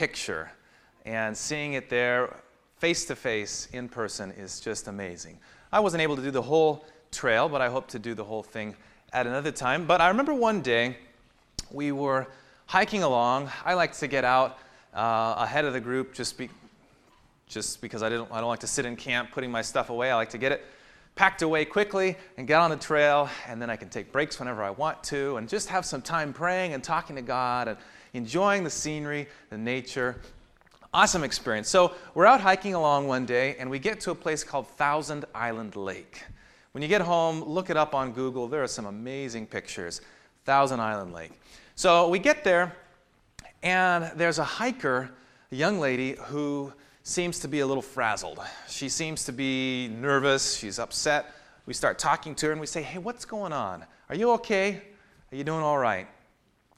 picture. And seeing it there face to face in person is just amazing. I wasn't able to do the whole trail, but I hope to do the whole thing at another time. But I remember one day we were hiking along. I like to get out uh, ahead of the group just, be, just because I, didn't, I don't like to sit in camp putting my stuff away. I like to get it packed away quickly and get on the trail, and then I can take breaks whenever I want to and just have some time praying and talking to God and enjoying the scenery, the nature. Awesome experience. So, we're out hiking along one day, and we get to a place called Thousand Island Lake. When you get home, look it up on Google. There are some amazing pictures. Thousand Island Lake. So, we get there, and there's a hiker, a young lady, who seems to be a little frazzled. She seems to be nervous. She's upset. We start talking to her, and we say, Hey, what's going on? Are you okay? Are you doing all right?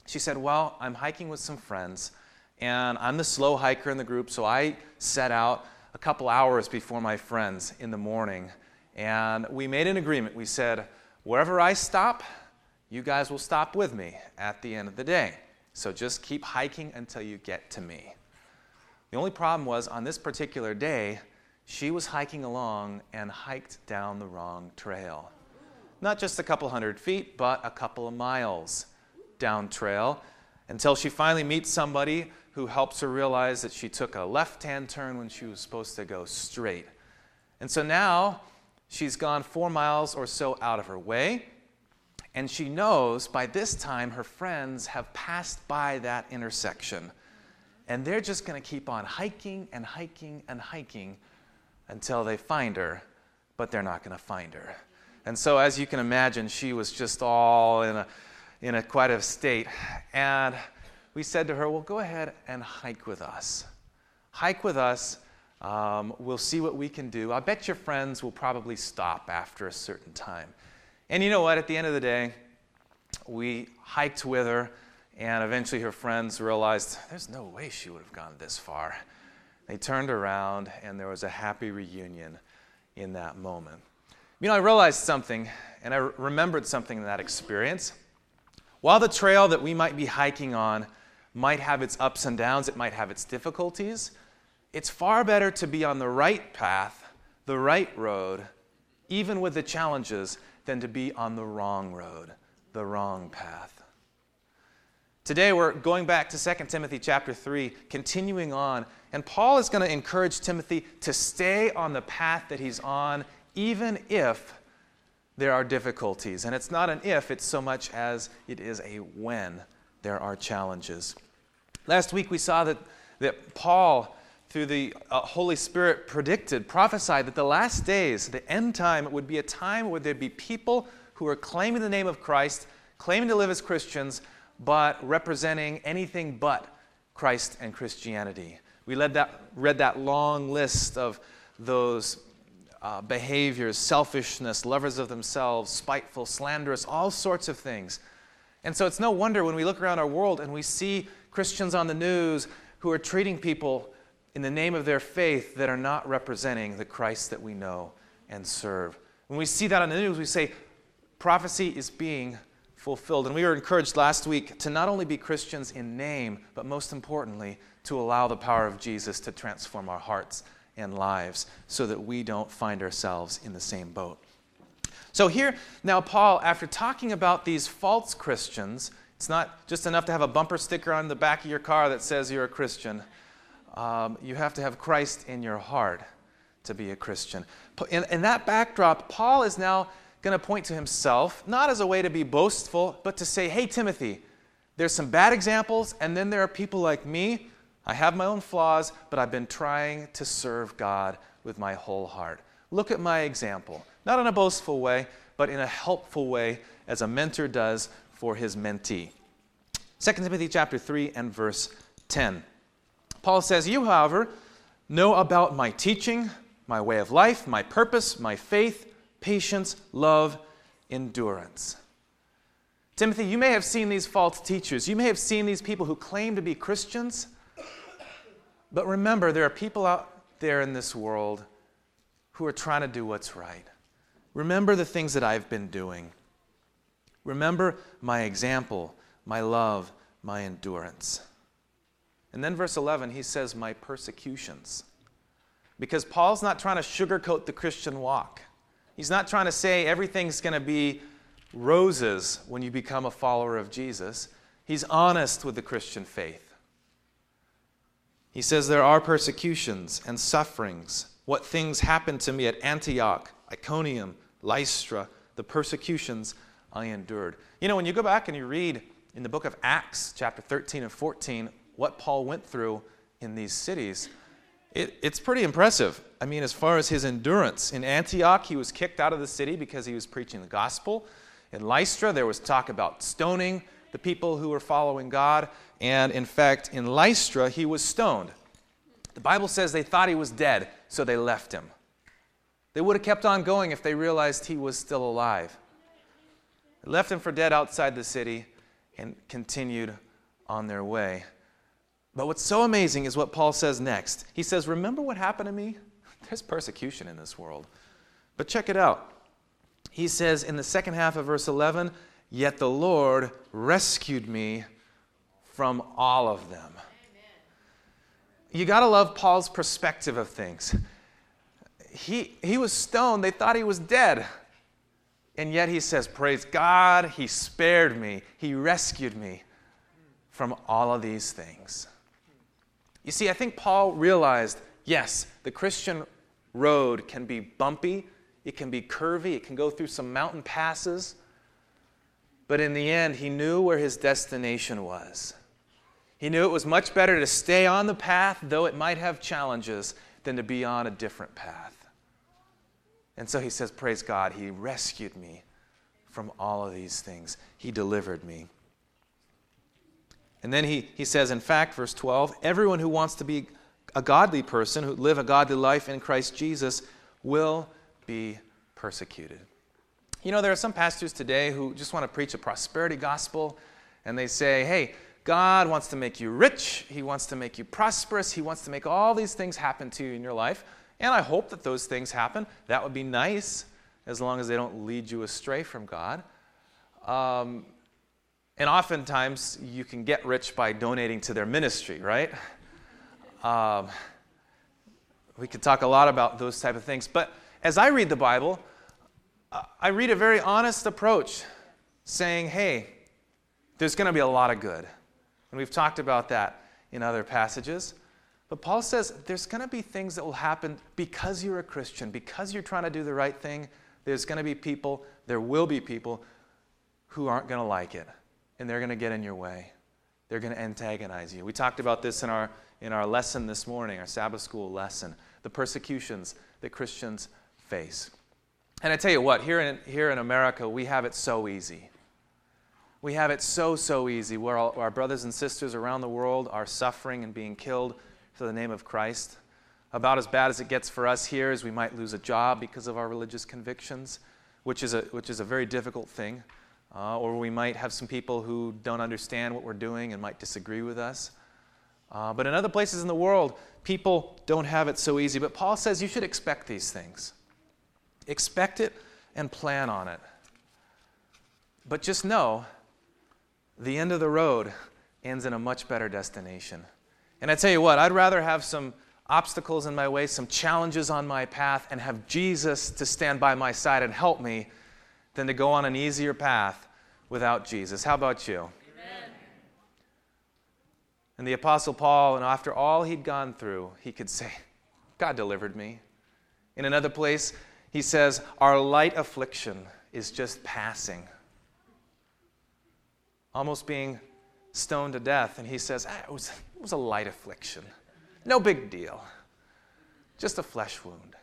She said, Well, I'm hiking with some friends, and I'm the slow hiker in the group, so I set out a couple hours before my friends in the morning. And we made an agreement. We said, Wherever I stop, you guys will stop with me at the end of the day. So just keep hiking until you get to me. The only problem was on this particular day, she was hiking along and hiked down the wrong trail. Not just a couple hundred feet, but a couple of miles down trail until she finally meets somebody who helps her realize that she took a left hand turn when she was supposed to go straight. And so now she's gone four miles or so out of her way, and she knows by this time her friends have passed by that intersection. And they're just going to keep on hiking and hiking and hiking until they find her, but they're not going to find her. And so, as you can imagine, she was just all in a in a quite a state. And we said to her, Well, go ahead and hike with us. Hike with us. Um, we'll see what we can do. I bet your friends will probably stop after a certain time. And you know what? At the end of the day, we hiked with her, and eventually her friends realized there's no way she would have gone this far. They turned around, and there was a happy reunion in that moment. You know, I realized something, and I remembered something in that experience. While the trail that we might be hiking on might have its ups and downs, it might have its difficulties, it's far better to be on the right path, the right road, even with the challenges, than to be on the wrong road, the wrong path. Today we're going back to 2 Timothy chapter 3, continuing on, and Paul is going to encourage Timothy to stay on the path that he's on, even if there are difficulties. And it's not an if, it's so much as it is a when there are challenges. Last week we saw that, that Paul, through the uh, Holy Spirit, predicted, prophesied that the last days, the end time, would be a time where there'd be people who are claiming the name of Christ, claiming to live as Christians, but representing anything but Christ and Christianity. We that, read that long list of those uh, behaviors, selfishness, lovers of themselves, spiteful, slanderous, all sorts of things. And so it's no wonder when we look around our world and we see Christians on the news who are treating people in the name of their faith that are not representing the Christ that we know and serve. When we see that on the news, we say, prophecy is being fulfilled. And we were encouraged last week to not only be Christians in name, but most importantly, to allow the power of Jesus to transform our hearts and lives so that we don't find ourselves in the same boat. So, here now, Paul, after talking about these false Christians, it's not just enough to have a bumper sticker on the back of your car that says you're a Christian. Um, you have to have Christ in your heart to be a Christian. In, in that backdrop, Paul is now going to point to himself, not as a way to be boastful, but to say, hey, Timothy, there's some bad examples, and then there are people like me I have my own flaws, but I've been trying to serve God with my whole heart. Look at my example, not in a boastful way, but in a helpful way, as a mentor does for his mentee. 2 Timothy chapter 3 and verse 10. Paul says, You, however, know about my teaching, my way of life, my purpose, my faith, patience, love, endurance. Timothy, you may have seen these false teachers. You may have seen these people who claim to be Christians, but remember, there are people out there in this world who are trying to do what's right. Remember the things that I've been doing. Remember my example, my love, my endurance. And then, verse 11, he says, My persecutions. Because Paul's not trying to sugarcoat the Christian walk. He's not trying to say everything's going to be roses when you become a follower of Jesus. He's honest with the Christian faith. He says, There are persecutions and sufferings. What things happened to me at Antioch, Iconium, Lystra, the persecutions I endured. You know, when you go back and you read in the book of Acts, chapter 13 and 14, what Paul went through in these cities, it, it's pretty impressive. I mean, as far as his endurance. In Antioch, he was kicked out of the city because he was preaching the gospel. In Lystra, there was talk about stoning the people who were following God. And in fact, in Lystra, he was stoned. The Bible says they thought he was dead, so they left him. They would have kept on going if they realized he was still alive. They left him for dead outside the city and continued on their way. But what's so amazing is what Paul says next. He says, Remember what happened to me? There's persecution in this world. But check it out. He says in the second half of verse 11, Yet the Lord rescued me from all of them. Amen. You got to love Paul's perspective of things. He, he was stoned, they thought he was dead. And yet he says, Praise God, he spared me, he rescued me from all of these things. You see, I think Paul realized yes, the Christian road can be bumpy, it can be curvy, it can go through some mountain passes. But in the end, he knew where his destination was. He knew it was much better to stay on the path, though it might have challenges, than to be on a different path. And so he says, Praise God, he rescued me from all of these things, he delivered me. And then he, he says, in fact, verse 12, everyone who wants to be a godly person, who live a godly life in Christ Jesus, will be persecuted. You know, there are some pastors today who just want to preach a prosperity gospel, and they say, hey, God wants to make you rich, He wants to make you prosperous, He wants to make all these things happen to you in your life. And I hope that those things happen. That would be nice as long as they don't lead you astray from God. Um, and oftentimes, you can get rich by donating to their ministry, right? Um, we could talk a lot about those type of things. But as I read the Bible, I read a very honest approach saying, hey, there's going to be a lot of good. And we've talked about that in other passages. But Paul says there's going to be things that will happen because you're a Christian, because you're trying to do the right thing. There's going to be people, there will be people who aren't going to like it and they're going to get in your way. They're going to antagonize you. We talked about this in our, in our lesson this morning, our Sabbath school lesson, the persecutions that Christians face. And I tell you what, here in, here in America, we have it so easy. We have it so, so easy where all, our brothers and sisters around the world are suffering and being killed for the name of Christ. About as bad as it gets for us here is we might lose a job because of our religious convictions, which is a, which is a very difficult thing. Uh, or we might have some people who don't understand what we're doing and might disagree with us. Uh, but in other places in the world, people don't have it so easy. But Paul says you should expect these things. Expect it and plan on it. But just know the end of the road ends in a much better destination. And I tell you what, I'd rather have some obstacles in my way, some challenges on my path, and have Jesus to stand by my side and help me than to go on an easier path without Jesus. How about you? Amen. And the Apostle Paul, and after all he'd gone through, he could say, God delivered me. In another place, he says, Our light affliction is just passing. Almost being stoned to death. And he says, ah, it, was, it was a light affliction. No big deal. Just a flesh wound.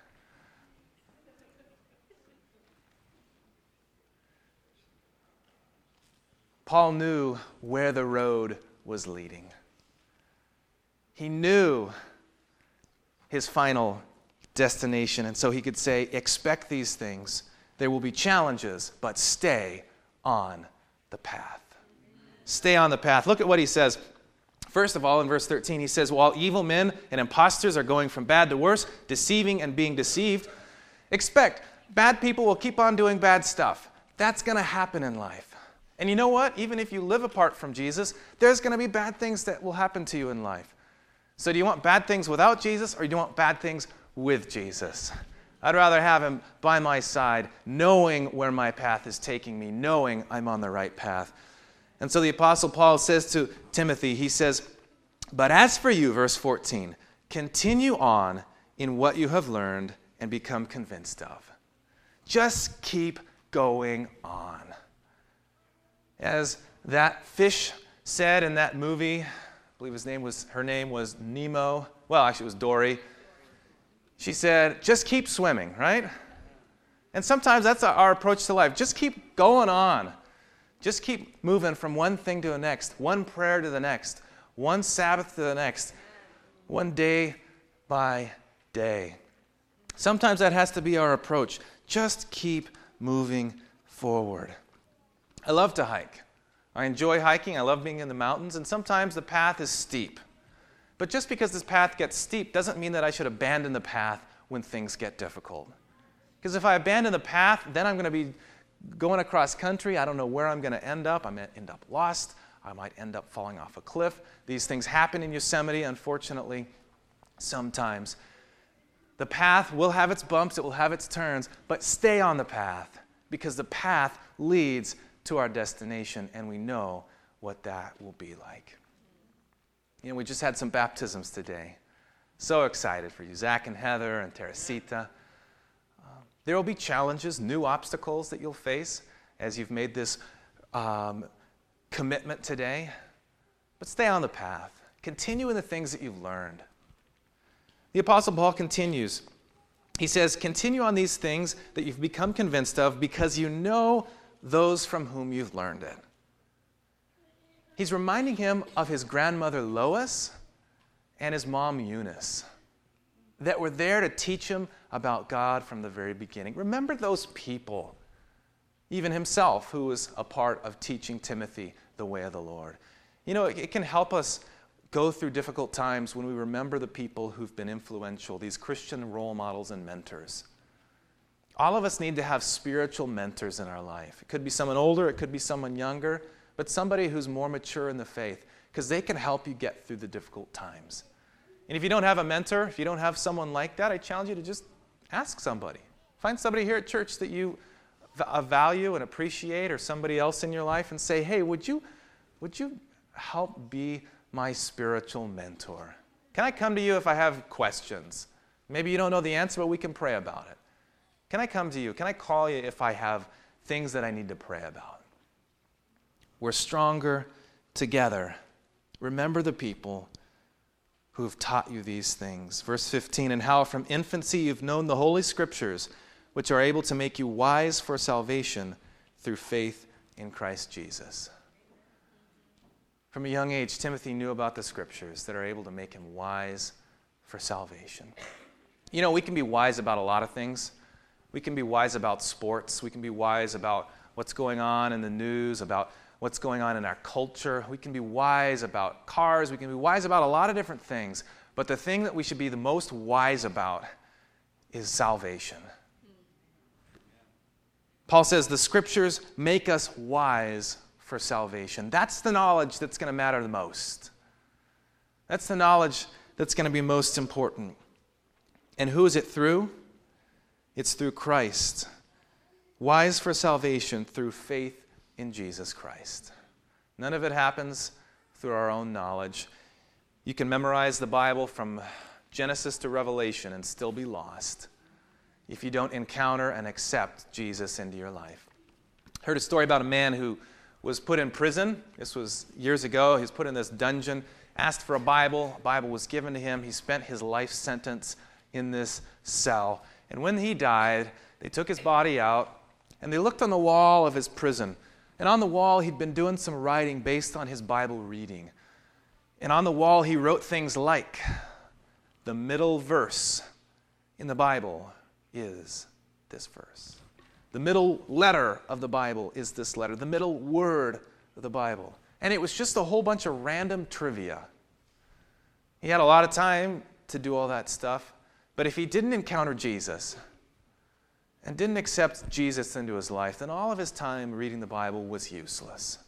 Paul knew where the road was leading. He knew his final destination, and so he could say, Expect these things. There will be challenges, but stay on the path. Stay on the path. Look at what he says. First of all, in verse 13, he says, While evil men and impostors are going from bad to worse, deceiving and being deceived, expect bad people will keep on doing bad stuff. That's going to happen in life. And you know what? Even if you live apart from Jesus, there's going to be bad things that will happen to you in life. So, do you want bad things without Jesus or do you want bad things with Jesus? I'd rather have him by my side, knowing where my path is taking me, knowing I'm on the right path. And so the Apostle Paul says to Timothy, he says, But as for you, verse 14, continue on in what you have learned and become convinced of. Just keep going on. As that fish said in that movie, I believe his name was her name was Nemo. Well, actually it was Dory. She said, just keep swimming, right? And sometimes that's our approach to life. Just keep going on. Just keep moving from one thing to the next, one prayer to the next, one Sabbath to the next, one day by day. Sometimes that has to be our approach. Just keep moving forward. I love to hike. I enjoy hiking. I love being in the mountains, and sometimes the path is steep. But just because this path gets steep doesn't mean that I should abandon the path when things get difficult. Because if I abandon the path, then I'm going to be going across country. I don't know where I'm going to end up. I might end up lost. I might end up falling off a cliff. These things happen in Yosemite, unfortunately, sometimes. The path will have its bumps, it will have its turns, but stay on the path because the path leads to our destination, and we know what that will be like. You know, we just had some baptisms today. So excited for you, Zach and Heather and Teresita. Uh, there will be challenges, new obstacles that you'll face as you've made this um, commitment today. But stay on the path. Continue in the things that you've learned. The Apostle Paul continues. He says, Continue on these things that you've become convinced of because you know those from whom you've learned it. He's reminding him of his grandmother Lois and his mom Eunice that were there to teach him about God from the very beginning. Remember those people, even himself, who was a part of teaching Timothy the way of the Lord. You know, it, it can help us go through difficult times when we remember the people who've been influential, these Christian role models and mentors. All of us need to have spiritual mentors in our life. It could be someone older, it could be someone younger, but somebody who's more mature in the faith because they can help you get through the difficult times. And if you don't have a mentor, if you don't have someone like that, I challenge you to just ask somebody. Find somebody here at church that you uh, value and appreciate, or somebody else in your life, and say, hey, would you, would you help be my spiritual mentor. Can I come to you if I have questions? Maybe you don't know the answer, but we can pray about it. Can I come to you? Can I call you if I have things that I need to pray about? We're stronger together. Remember the people who have taught you these things. Verse 15, and how from infancy you've known the Holy Scriptures, which are able to make you wise for salvation through faith in Christ Jesus. From a young age, Timothy knew about the scriptures that are able to make him wise for salvation. You know, we can be wise about a lot of things. We can be wise about sports. We can be wise about what's going on in the news, about what's going on in our culture. We can be wise about cars. We can be wise about a lot of different things. But the thing that we should be the most wise about is salvation. Paul says the scriptures make us wise for salvation. That's the knowledge that's going to matter the most. That's the knowledge that's going to be most important. And who is it through? It's through Christ. Wise for salvation through faith in Jesus Christ. None of it happens through our own knowledge. You can memorize the Bible from Genesis to Revelation and still be lost if you don't encounter and accept Jesus into your life. I heard a story about a man who was put in prison. This was years ago. He was put in this dungeon, asked for a Bible. A Bible was given to him. He spent his life sentence in this cell. And when he died, they took his body out and they looked on the wall of his prison. And on the wall, he'd been doing some writing based on his Bible reading. And on the wall, he wrote things like the middle verse in the Bible is this verse. The middle letter of the Bible is this letter, the middle word of the Bible. And it was just a whole bunch of random trivia. He had a lot of time to do all that stuff, but if he didn't encounter Jesus and didn't accept Jesus into his life, then all of his time reading the Bible was useless.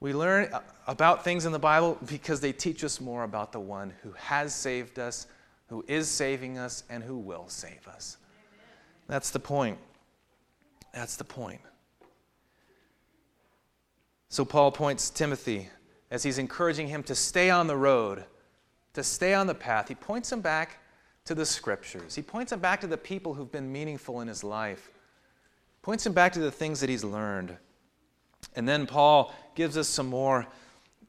We learn about things in the Bible because they teach us more about the one who has saved us, who is saving us, and who will save us. That's the point. That's the point. So Paul points Timothy as he's encouraging him to stay on the road, to stay on the path. He points him back to the scriptures. He points him back to the people who've been meaningful in his life. Points him back to the things that he's learned. And then Paul gives us some more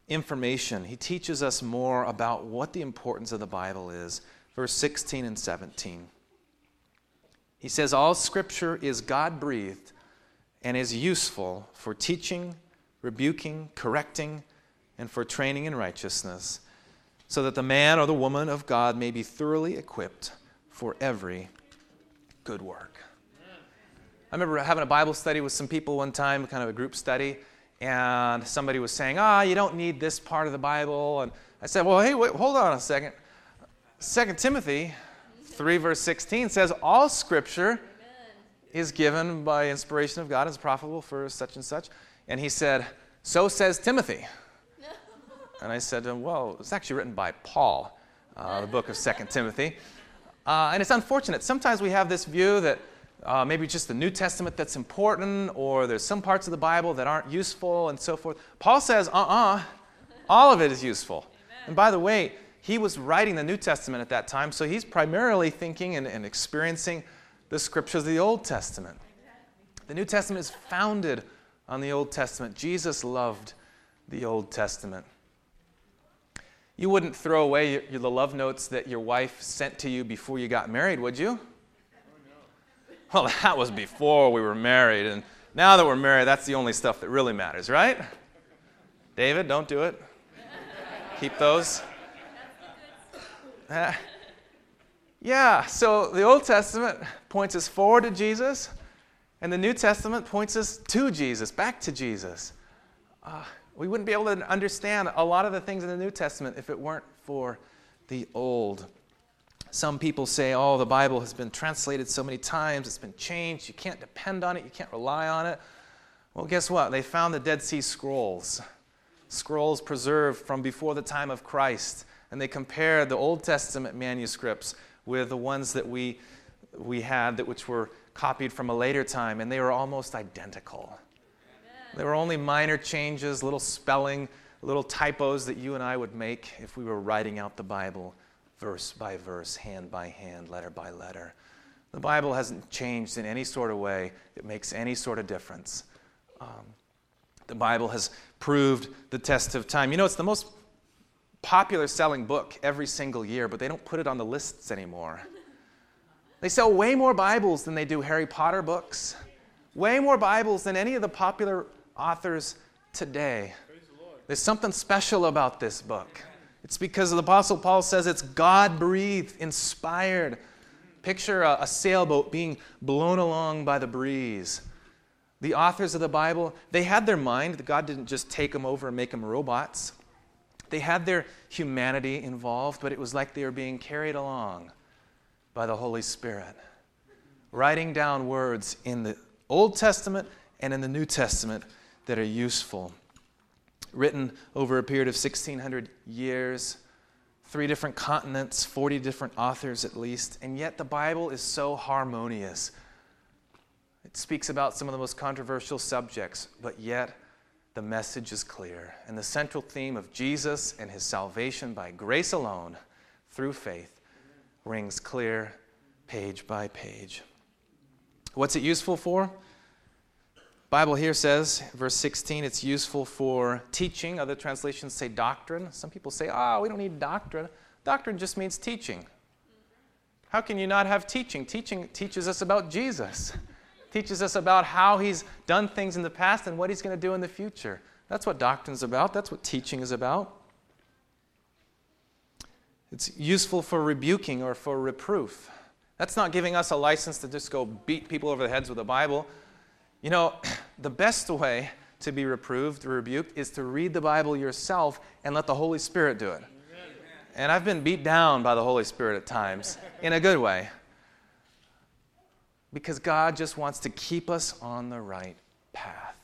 information. He teaches us more about what the importance of the Bible is. Verse 16 and 17. He says, All scripture is God breathed and is useful for teaching, rebuking, correcting, and for training in righteousness, so that the man or the woman of God may be thoroughly equipped for every good work. I remember having a Bible study with some people one time, kind of a group study, and somebody was saying, Ah, you don't need this part of the Bible. And I said, Well, hey, wait, hold on a second. Second Timothy 3, verse 16 says, All scripture is given by inspiration of God is profitable for such and such. And he said, So says Timothy. And I said, Well, it's actually written by Paul, uh, the book of Second Timothy. Uh, and it's unfortunate. Sometimes we have this view that uh, maybe just the New Testament that's important, or there's some parts of the Bible that aren't useful, and so forth. Paul says, uh uh-uh, uh all of it is useful. Amen. And by the way, he was writing the New Testament at that time, so he's primarily thinking and, and experiencing the scriptures of the Old Testament. The New Testament is founded on the Old Testament. Jesus loved the Old Testament. You wouldn't throw away your, your, the love notes that your wife sent to you before you got married, would you? Well, that was before we were married. And now that we're married, that's the only stuff that really matters, right? David, don't do it. Keep those. Uh, yeah, so the Old Testament points us forward to Jesus, and the New Testament points us to Jesus, back to Jesus. Uh, we wouldn't be able to understand a lot of the things in the New Testament if it weren't for the Old. Some people say, oh, the Bible has been translated so many times, it's been changed, you can't depend on it, you can't rely on it. Well, guess what? They found the Dead Sea Scrolls, scrolls preserved from before the time of Christ. And they compared the Old Testament manuscripts with the ones that we, we had, that, which were copied from a later time, and they were almost identical. There were only minor changes, little spelling, little typos that you and I would make if we were writing out the Bible verse by verse, hand by hand, letter by letter. The Bible hasn't changed in any sort of way that makes any sort of difference. Um, the Bible has proved the test of time. You know, it's the most popular selling book every single year, but they don't put it on the lists anymore. They sell way more Bibles than they do Harry Potter books, way more Bibles than any of the popular authors today. There's something special about this book. It's because the Apostle Paul says it's God breathed, inspired. Picture a, a, sailboat being blown along by the breeze. The authors of the Bible, they had their mind. God didn't just take them over and make them robots. They had their humanity involved, but it was like they were being carried along by the Holy Spirit, writing down words in the Old Testament and in the New Testament that are useful written over a period of 1,600 years, three different continents, 40 different authors at least, and yet the Bible is so harmonious. It speaks about some of the most controversial subjects, but yet the message is clear. And the central theme of Jesus and his salvation by grace alone, through faith, rings clear page by page. What's it useful for? Bible here says, verse 16, it's useful for teaching. Other translations say doctrine. Some people say, oh, we don't need doctrine. Doctrine just means teaching. How can you not have teaching? Teaching teaches us about Jesus, teaches us about how he's done things in the past and what he's going to do in the future. That's what doctrine's about. That's what teaching is about. It's useful for rebuking or for reproof. That's not giving us a license to just go beat people over the heads with the Bible. You know, the best way to be reproved or rebuked is to read the Bible yourself and let the Holy Spirit do it. And I've been beat down by the Holy Spirit at times in a good way. Because God just wants to keep us on the right path.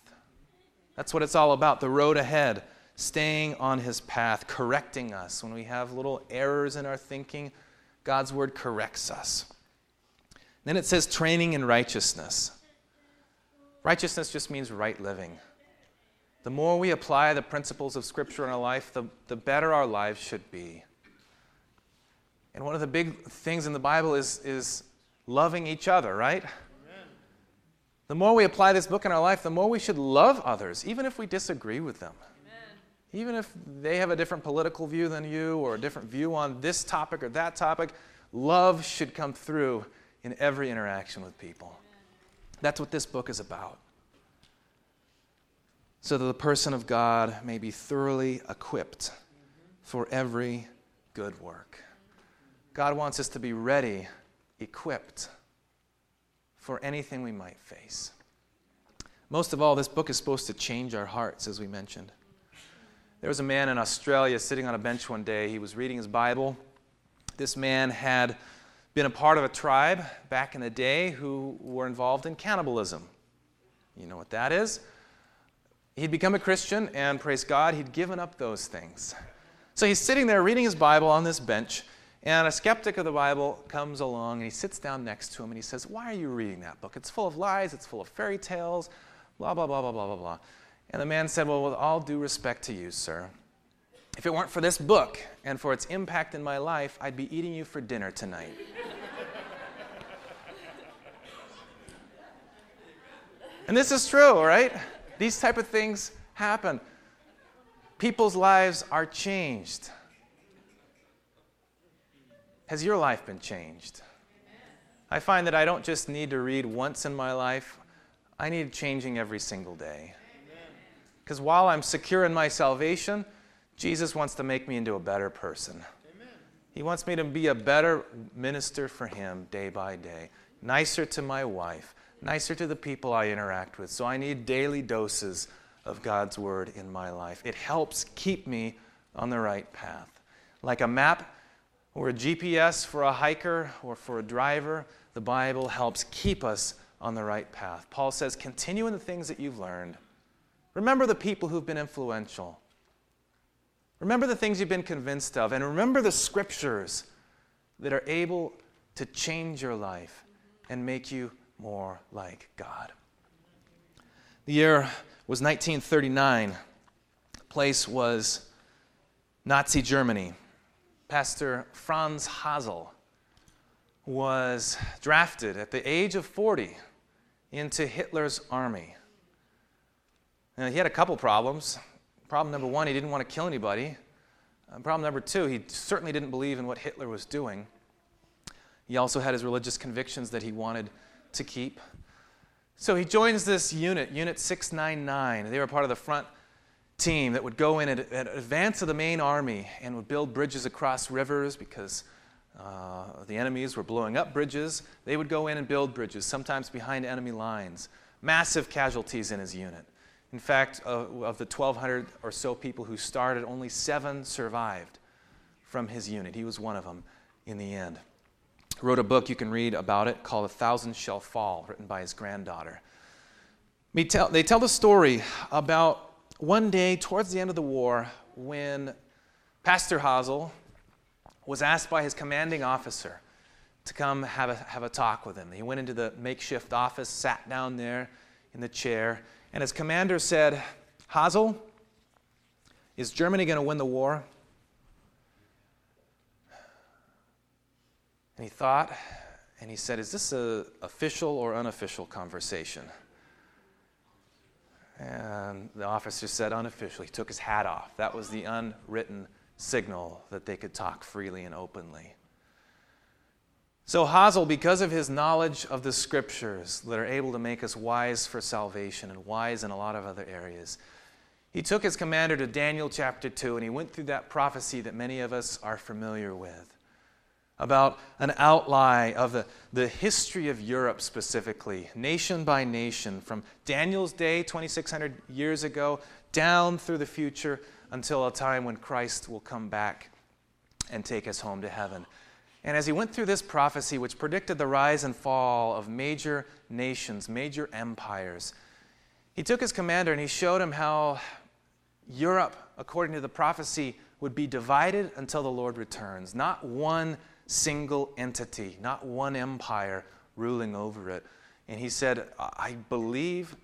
That's what it's all about the road ahead, staying on His path, correcting us. When we have little errors in our thinking, God's Word corrects us. Then it says training in righteousness. Righteousness just means right living. The more we apply the principles of Scripture in our life, the, the better our lives should be. And one of the big things in the Bible is, is loving each other, right? Amen. The more we apply this book in our life, the more we should love others, even if we disagree with them. Amen. Even if they have a different political view than you or a different view on this topic or that topic, love should come through in every interaction with people. That's what this book is about so that the person of God may be thoroughly equipped for every good work. God wants us to be ready, equipped for anything we might face. Most of all, this book is supposed to change our hearts, as we mentioned. There was a man in Australia sitting on a bench one day. He was reading his Bible. This man had been a part of a tribe back in the day who were involved in cannibalism. You know what that is? He'd become a Christian, and praise God, he'd given up those things. So he's sitting there reading his Bible on this bench, and a skeptic of the Bible comes along and he sits down next to him and he says, Why are you reading that book? It's full of lies, it's full of fairy tales, blah, blah, blah, blah, blah, blah, blah. And the man said, Well, with all due respect to you, sir, if it weren't for this book and for its impact in my life, I'd be eating you for dinner tonight. and this is true, right? These type of things happen. People's lives are changed. Has your life been changed? I find that I don't just need to read once in my life, I need changing every single day. Because while I'm secure in my salvation, Jesus wants to make me into a better person. He wants me to be a better minister for Him day by day, nicer to my wife, nicer to the people I interact with. So I need daily doses of God's Word in my life. It helps keep me on the right path. Like a map or a GPS for a hiker or for a driver, the Bible helps keep us on the right path. Paul says, continue in the things that you've learned. Remember the people who've been influential. Remember the things you've been convinced of. And remember the scriptures that are able to change your life and make you more like God. The year was 1939. The place was Nazi Germany. Pastor Franz Hasel was drafted at the age of 40 into Hitler's army. Now, he had a couple problems. Problem number one, he didn't want to kill anybody. Uh, problem number two, he certainly didn't believe in what Hitler was doing. He also had his religious convictions that he wanted to keep. So he joins this unit, Unit 699. They were part of the front team that would go in at, at advance of the main army and would build bridges across rivers because uh, the enemies were blowing up bridges. They would go in and build bridges, sometimes behind enemy lines. Massive casualties in his unit. In fact, uh, of the 1,200 or so people who started, only seven survived from his unit. He was one of them in the end wrote a book you can read about it called A Thousand Shall Fall, written by his granddaughter. They tell, they tell the story about one day towards the end of the war when Pastor Hasel was asked by his commanding officer to come have a, have a talk with him. He went into the makeshift office, sat down there in the chair, and his commander said, Hasel, is Germany going to win the war? And he thought, and he said, Is this an official or unofficial conversation? And the officer said, Unofficial. He took his hat off. That was the unwritten signal that they could talk freely and openly. So, Hasel, because of his knowledge of the scriptures that are able to make us wise for salvation and wise in a lot of other areas, he took his commander to Daniel chapter 2 and he went through that prophecy that many of us are familiar with about an outline of the, the history of Europe specifically, nation by nation, from Daniel's day, 2,600 years ago, down through the future until a time when Christ will come back and take us home to heaven. And as he went through this prophecy, which predicted the rise and fall of major nations, major empires, He took his commander and he showed him how Europe, according to the prophecy, would be divided until the Lord returns. Not one single entity, not one empire ruling over it. And he said, I believe,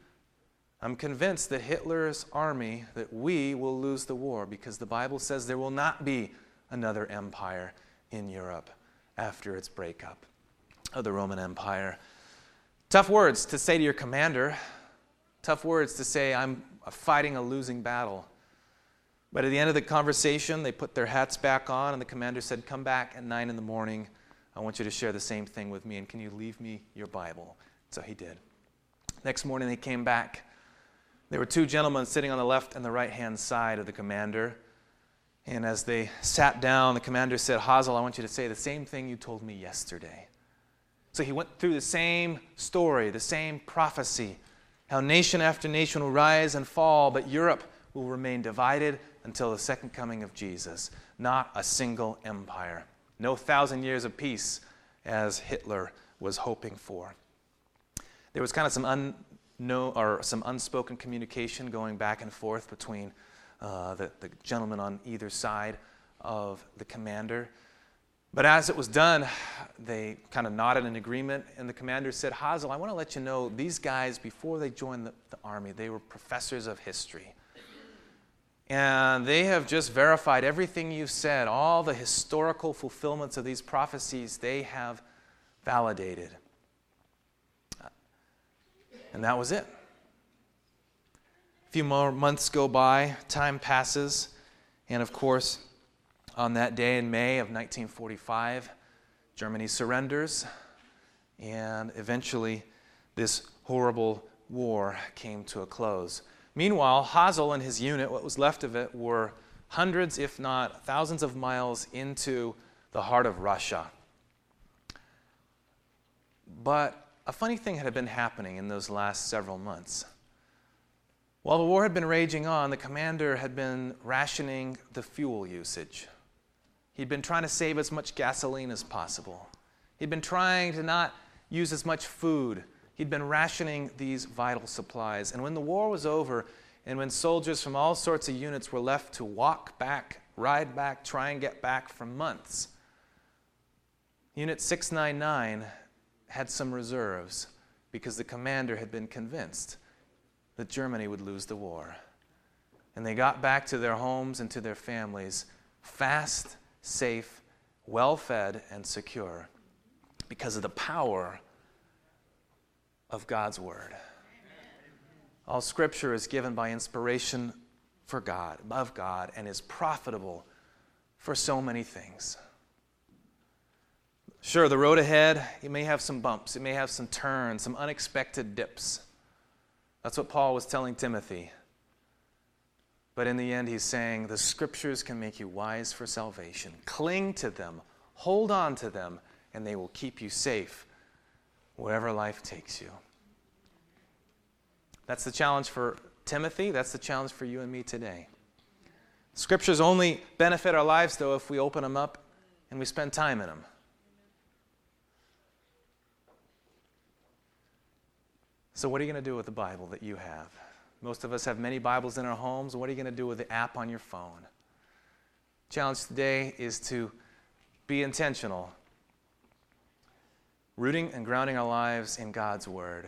I'm convinced that Hitler's army, that we will lose the war because the Bible says there will not be another empire in Europe after its breakup of the Roman Empire. Tough words to say to your commander, tough words to say, I'm fighting a losing battle. But at the end of the conversation, they put their hats back on, and the commander said, Come back at 9 in the morning. I want you to share the same thing with me, and can you leave me your Bible? So he did. Next morning, they came back. There were two gentlemen sitting on the left and the right hand side of the commander. And as they sat down, the commander said, Hasel, I want you to say the same thing you told me yesterday. So he went through the same story, the same prophecy how nation after nation will rise and fall, but Europe will remain divided until the second coming of Jesus. Not a single empire. No thousand years of peace as Hitler was hoping for. There was kind of some unknown or some unspoken communication going back and forth between uh, the, the gentlemen on either side of the commander. But as it was done, they kind of nodded in agreement, and the commander said, Hasel, I want to let you know these guys, before they joined the, the, army, they were professors of history. And they have just verified everything you've said, all the historical fulfillments of these prophecies, they have validated. And that was it. A few more months go by, time passes, and of course, on that day in May of 1945, Germany surrenders, and eventually this horrible war came to a close. Meanwhile, Hasel and his unit, what was left of it, were hundreds, if not thousands of miles into the heart of Russia. But a funny thing had been happening in those last several months. While the war had been raging on, the commander had been rationing the fuel usage. He'd been trying to save as much gasoline as possible. He'd been trying to not use as much food. He'd been rationing these vital supplies. And when the war was over, and when soldiers from all sorts of units were left to walk back, ride back, try and get back for months, Unit 699 had some reserves because the commander had been convinced that Germany would lose the war. And they got back to their homes and to their families fast safe, well fed, and secure because of the power of God's Word. All Scripture is given by inspiration for God, of God, and is profitable for so many things. Sure, the road ahead, it may have some bumps, it may have some turns, some unexpected dips. That's what Paul was telling Timothy. But in the end, he's saying the scriptures can make you wise for salvation. Cling to them, hold on to them, and they will keep you safe wherever life takes you. That's the challenge for Timothy. That's the challenge for you and me today. Scriptures only benefit our lives, though, if we open them up and we spend time in them. So, what are you going to do with the Bible that you have? Most of us have many Bibles in our homes. What are you going to do with the app on your phone? Challenge today is to be intentional, rooting and grounding our lives in God's Word.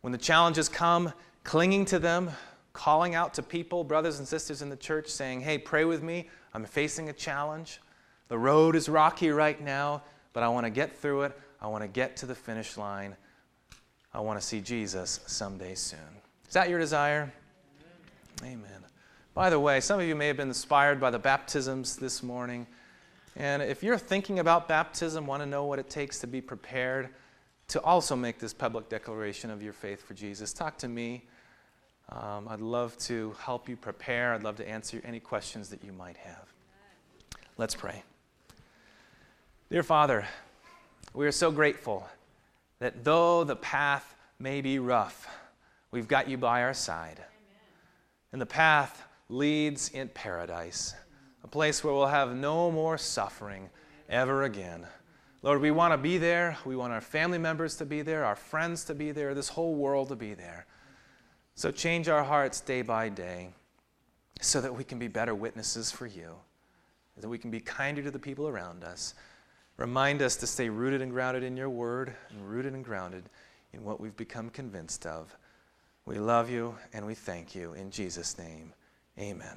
When the challenges come, clinging to them, calling out to people, brothers and sisters in the church, saying, Hey, pray with me. I'm facing a challenge. The road is rocky right now, but I want to get through it. I want to get to the finish line. I want to see Jesus someday soon. Is that your desire? Amen. Amen. By the way, some of you may have been inspired by the baptisms this morning. And if you're thinking about baptism, want to know what it takes to be prepared to also make this public declaration of your faith for Jesus, talk to me. Um, I'd love to help you prepare. I'd love to answer any questions that you might have. Let's pray. Dear Father, we are so grateful that though the path may be rough, We've got you by our side. Amen. And the path leads in paradise, a place where we'll have no more suffering ever again. Lord, we want to be there. We want our family members to be there, our friends to be there, this whole world to be there. So change our hearts day by day so that we can be better witnesses for you, that we can be kinder to the people around us. Remind us to stay rooted and grounded in your word and rooted and grounded in what we've become convinced of. We love you and we thank you. In Jesus' name, amen.